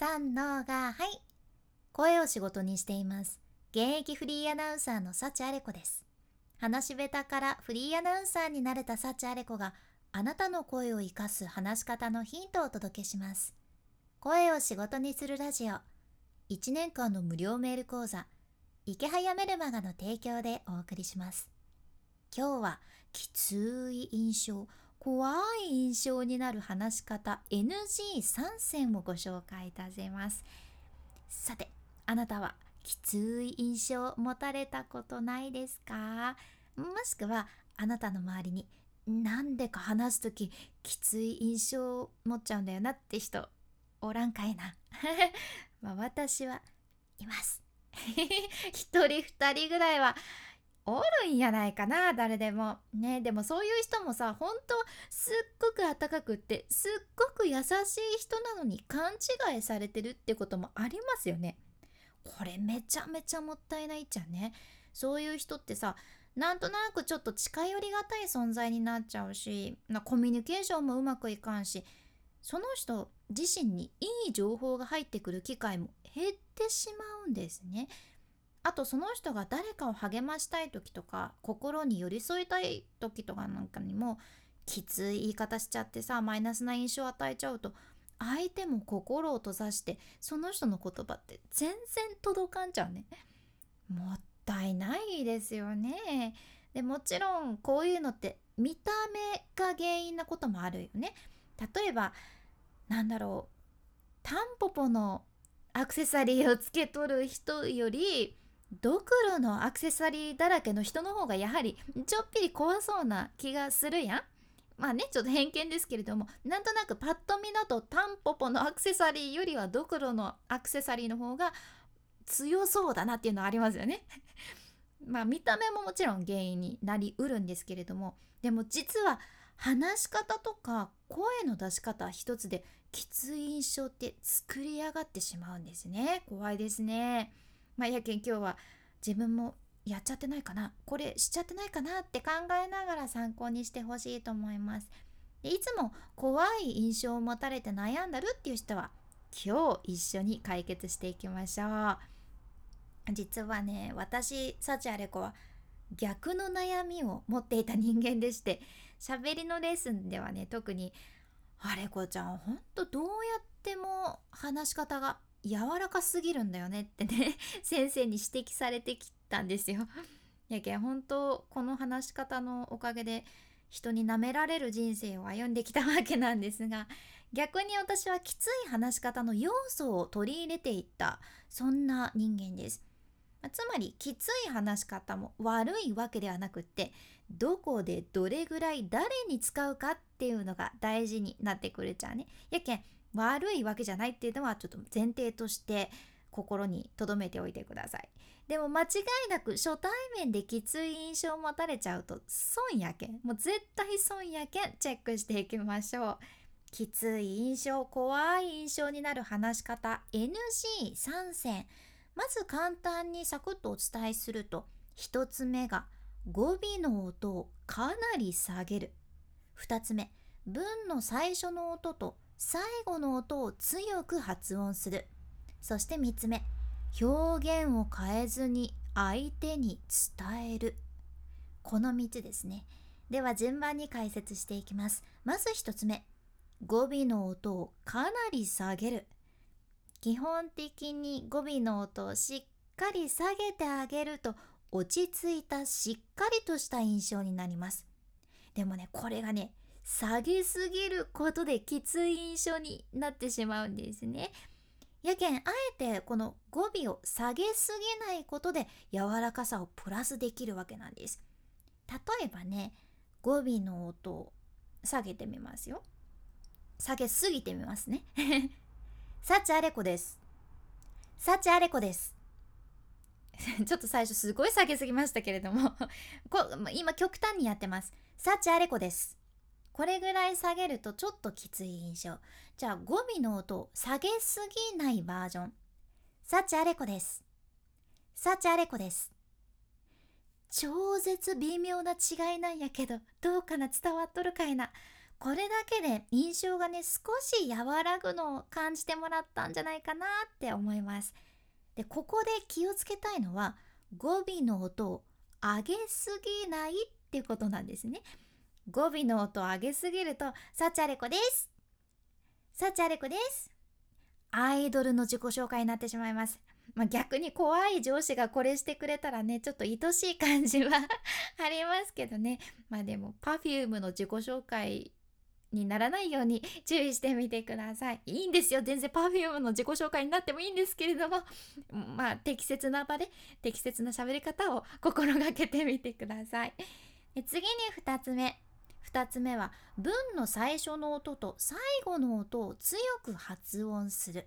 三のがはい。声を仕事にしています。現役フリーアナウンサーの幸あれ子です。話し下手からフリーアナウンサーになれた幸あれ子があなたの声を生かす話し方のヒントをお届けします。声を仕事にするラジオ。1年間の無料メール講座。池早メルマガの提供でお送りします。今日はきつい印象。怖い印象になる話し方 NG3 選をご紹介いたします。さてあなたはきつい印象を持たれたことないですか？もしくはあなたの周りになんでか話す時きつい印象を持っちゃうんだよなって人おらんかいな。まあ私はいます。一人二人ぐらいはおるんやないかな誰でも。ねでもそういう人もさほんとすっごく温かくってすっごく優しい人なのに勘違いされてるってこともありますよね。これめちゃめちゃもったいないっちゃね。そういう人ってさなんとなくちょっと近寄りがたい存在になっちゃうしコミュニケーションもうまくいかんしその人自身にいい情報が入ってくる機会も減ってしまうんですね。あとその人が誰かを励ましたい時とか心に寄り添いたい時とかなんかにもきつい言い方しちゃってさマイナスな印象を与えちゃうと相手も心を閉ざしてその人の言葉って全然届かんちゃうね。もったいないですよね。でもちろんこういうのって見た目が原因なこともあるよね。例えばなんだろうタンポポのアクセサリーをつけとる人よりドクロのアクセサリーだらけの人の方がやはりちょっぴり怖そうな気がするやん。まあねちょっと偏見ですけれどもなんとなくパッと見だとタンポポのアクセサリーよりはドクロのアクセサリーの方が強そうだなっていうのはありますよね。まあ見た目ももちろん原因になりうるんですけれどもでも実は話し方とか声の出し方一つできつい印象って作り上がってしまうんですね怖いですね。まあ、やけん今日は自分もやっちゃってないかな。これしちゃってないかなって考えながら参考にしてほしいと思います。いつも怖い印象を持たれて悩んだるっていう人は今日一緒に解決していきましょう。実はね私幸あれ子は逆の悩みを持っていた人間でして喋りのレッスンではね特にあれ子ちゃんほんとどうやっても話し方が柔らかすぎるんだよねってね 先生に指摘されてきたんですよ。やけん本当この話し方のおかげで人に舐められる人生を歩んできたわけなんですが逆に私はきつい話し方の要素を取り入れていったそんな人間です。つまりきつい話し方も悪いわけではなくってどこでどれぐらい誰に使うかっていうのが大事になってくれちゃうね。やけん悪いわけじゃないっていうのはちょっと前提として心に留めておいてください。でも間違いなく初対面できつい印象を持たれちゃうと損やけん。もう絶対損やけんチェックしていきましょう。きつい印象、怖い印象になる話し方 NG3 選。まず簡単にサクッとお伝えすると1つ目が語尾の音をかなり下げる。2つ目文の最初の音と最後の音を強く発音する。そして3つ目。表現を変えずに相手に伝える。この3つですね。では順番に解説していきます。まず1つ目。語尾の音をかなり下げる。基本的に語尾の音をしっかり下げてあげると落ち着いたしっかりとした印象になります。でもねこれがね下げすぎることできつい印象になってしまうんですね。やけんあえてこの語尾を下げすぎないことで柔らかさをプラスできるわけなんです。例えばね語尾の音を下げてみますよ。下げすぎてみますね。幸あれ子です。幸あれ子です。ちょっと最初すごい下げすぎましたけれどもこ今極端にやってます。幸あれ子です。これぐらい下げるとちょっときつい印象。じゃあ語尾の音を下げすぎないバージョン。幸あれ子です。幸あれ子です。超絶微妙な違いなんやけど、どうかな？伝わっとるかいな？これだけで印象がね少し和らぐのを感じてもらったんじゃないかなって思いますでここで気をつけたいのは語尾の音を上げすぎないっていうことなんですね語尾の音を上げすぎると「サチアレコです」「サチアレコです」アイドルの自己紹介になってしまいますまあ、逆に怖い上司がこれしてくれたらねちょっと愛しい感じは ありますけどねまあでも Perfume の自己紹介にならないように注意してみてください。いいんですよ。全然 Perfume の自己紹介になってもいいんですけれども、まあ適切な場で適切な喋り方を心がけてみてください。次に2つ目。2つ目は文の最初の音と最後の音を強く発音する。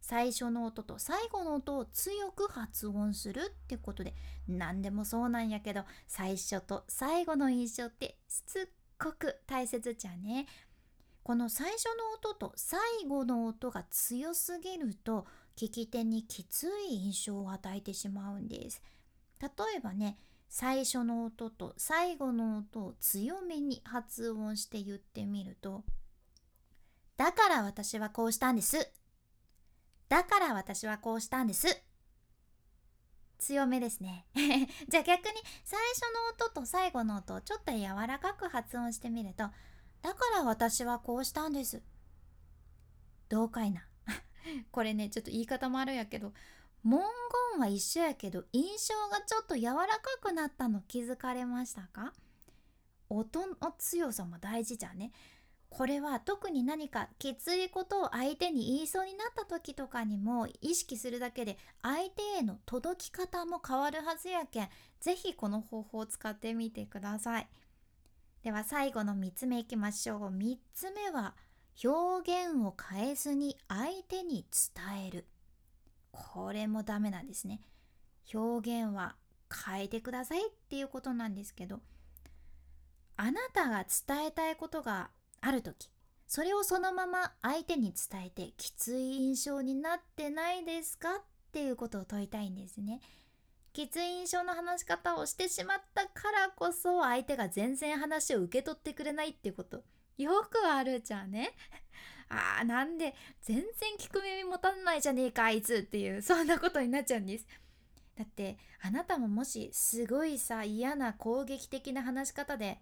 最初の音と最後の音を強く発音するってことで何でもそうなんやけど最初と最後の印象ってしつごく大切じゃねこの最初の音と最後の音が強すぎると聞き手にきつい印象を与えてしまうんです例えばね最初の音と最後の音を強めに発音して言ってみると「だから私はこうしたんです」「だから私はこうしたんです」強めですね。じゃあ逆に最初の音と最後の音をちょっと柔らかく発音してみると「だから私はこうしたんです」どうかいな。これねちょっと言い方もあるんやけど文言は一緒やけど印象がちょっと柔らかくなったの気づかれましたか？音の強さも大事じゃね。これは特に何かきついことを相手に言いそうになった時とかにも意識するだけで相手への届き方も変わるはずやけん。是非この方法を使ってみてください。では最後の3つ目いきましょう。3つ目は表現を変えずに相手に伝える。これもダメなんですね表現は変えてくださいっていうことなんですけどあなたが伝えたいことがある時それをそのまま相手に伝えてきつい印象になってないですかっていうことを問いたいんですね。きつい印象の話し方をしてしまったからこそ相手が全然話を受け取ってくれないっていうことよくあるじゃんね。あーなんで全然聞く耳持たないじゃねえかあいつっていう そんなことになっちゃうんです。だってあなたももしすごいさ嫌な攻撃的な話し方で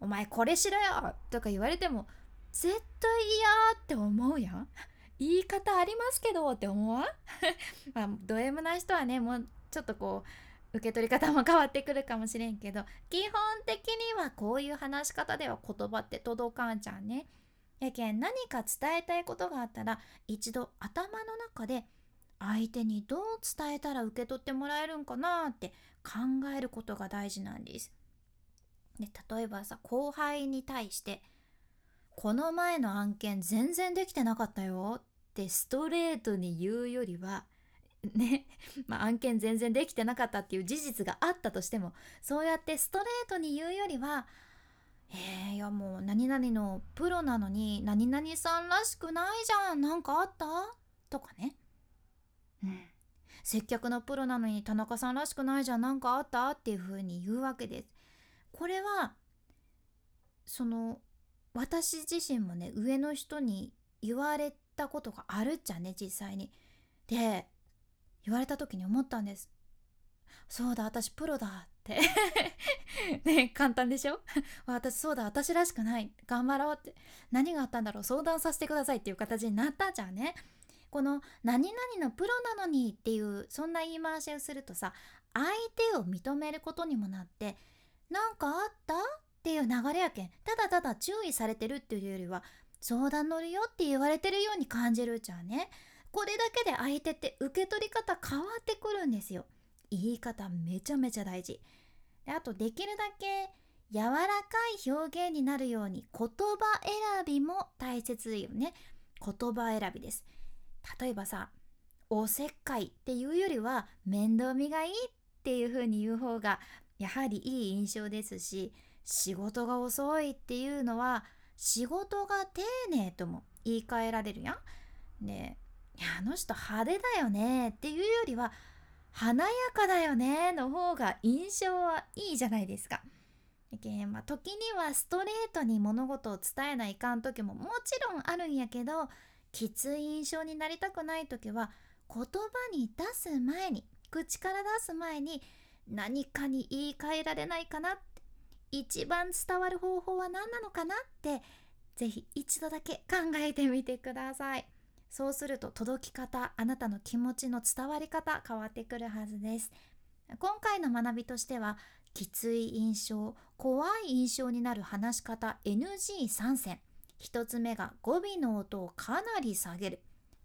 お前これしろよとか言われても絶対嫌って思うやん言い方ありますけどって思わん？まあド M な人はねもうちょっとこう受け取り方も変わってくるかもしれんけど基本的にはこういう話し方では言葉って届かんじゃんね。やけん何か伝えたいことがあったら一度頭の中で相手にどう伝えたら受け取ってもらえるんかなって考えることが大事なんです。で例えばさ後輩に対して「この前の案件全然できてなかったよ」ってストレートに言うよりはね、まあ、案件全然できてなかったっていう事実があったとしてもそうやってストレートに言うよりは「えー、いやもう何々のプロなのに何々さんらしくないじゃん何かあった?」とかね。うん接客のプロなのに田中さんらしくないじゃん何かあった？っていう風に言うわけです。これはその私自身もね上の人に言われたことがあるっちゃね実際に。で言われた時に思ったんです。そうだ私プロだって。ね簡単でしょ？私そうだ私らしくない。頑張ろうって。何があったんだろう？相談させてくださいっていう形になったじゃんね。この「何々のプロなのに」っていうそんな言い回しをするとさ相手を認めることにもなってなんかあった？っていう流れやけん。ただただ注意されてるっていうよりは相談乗るよって言われてるように感じるじゃんね。これだけで相手って受け取り方変わってくるんですよ。言い方めちゃめちゃ大事。であとできるだけ柔らかい表現になるように言葉選びも大切よね。言葉選びです。例えばさおせっかいっていうよりは面倒見がいいっていう風に言う方がやはりいい印象ですし仕事が遅いっていうのは仕事が丁寧とも言い換えられるやん。であの人派手だよねっていうよりは華やかだよねの方が印象はいいじゃないですか。けまあ、時にはストレートに物事を伝えないかん時ももちろんあるんやけどきつい印象になりたくない時は言葉に出す前に口から出す前に何かに言い換えられないかなって一番伝わる方法は何なのかなってぜひ一度だけ考えてみてくださいそうすると届き方あなたの気持ちの伝わり方変わってくるはずです。今回の学びとしてはきつい印象怖い印象になる話し方 NG3 選1つ目が語尾の音をかなり下げる。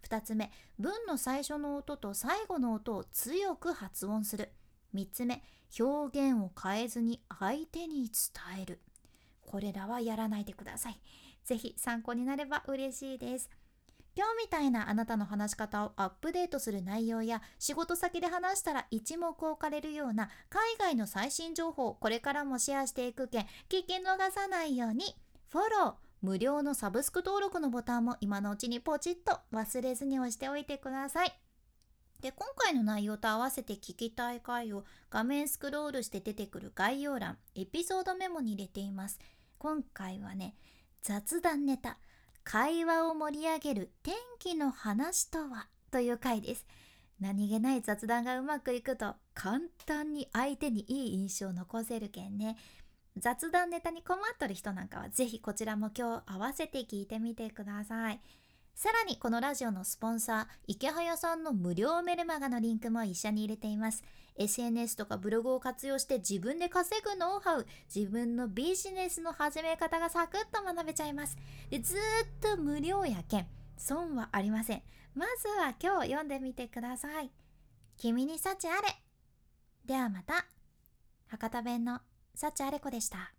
2つ目文の最初の音と最後の音を強く発音する。3つ目表現を変えずに相手に伝える。これらはやらないでください。是非参考になれば嬉しいです。今日みたいなあなたの話し方をアップデートする内容や仕事先で話したら一目置かれるような海外の最新情報をこれからもシェアしていく件聞き逃さないように。フォロー無料のサブスク登録のボタンも今のうちにポチッと忘れずに押しておいてください。で今回の内容と合わせて聞きたい回を画面スクロールして出てくる概要欄エピソードメモに入れています。今回はね雑談ネタ。会話を盛り上げる天気の話とは？という回です。何気ない雑談がうまくいくと簡単に相手にいい印象を残せるけんね。雑談ネタに困っとる人なんかはぜひこちらも今日合わせて聞いてみてください。さらにこのラジオのスポンサー池早さんの無料メルマガのリンクも一緒に入れています。SNS とかブログを活用して自分で稼ぐノウハウ自分のビジネスの始め方がサクッと学べちゃいます。でずっと無料やけん損はありません。まずは今日読んでみてください。君に幸あれ。ではまた。博多弁の幸あれ子でした。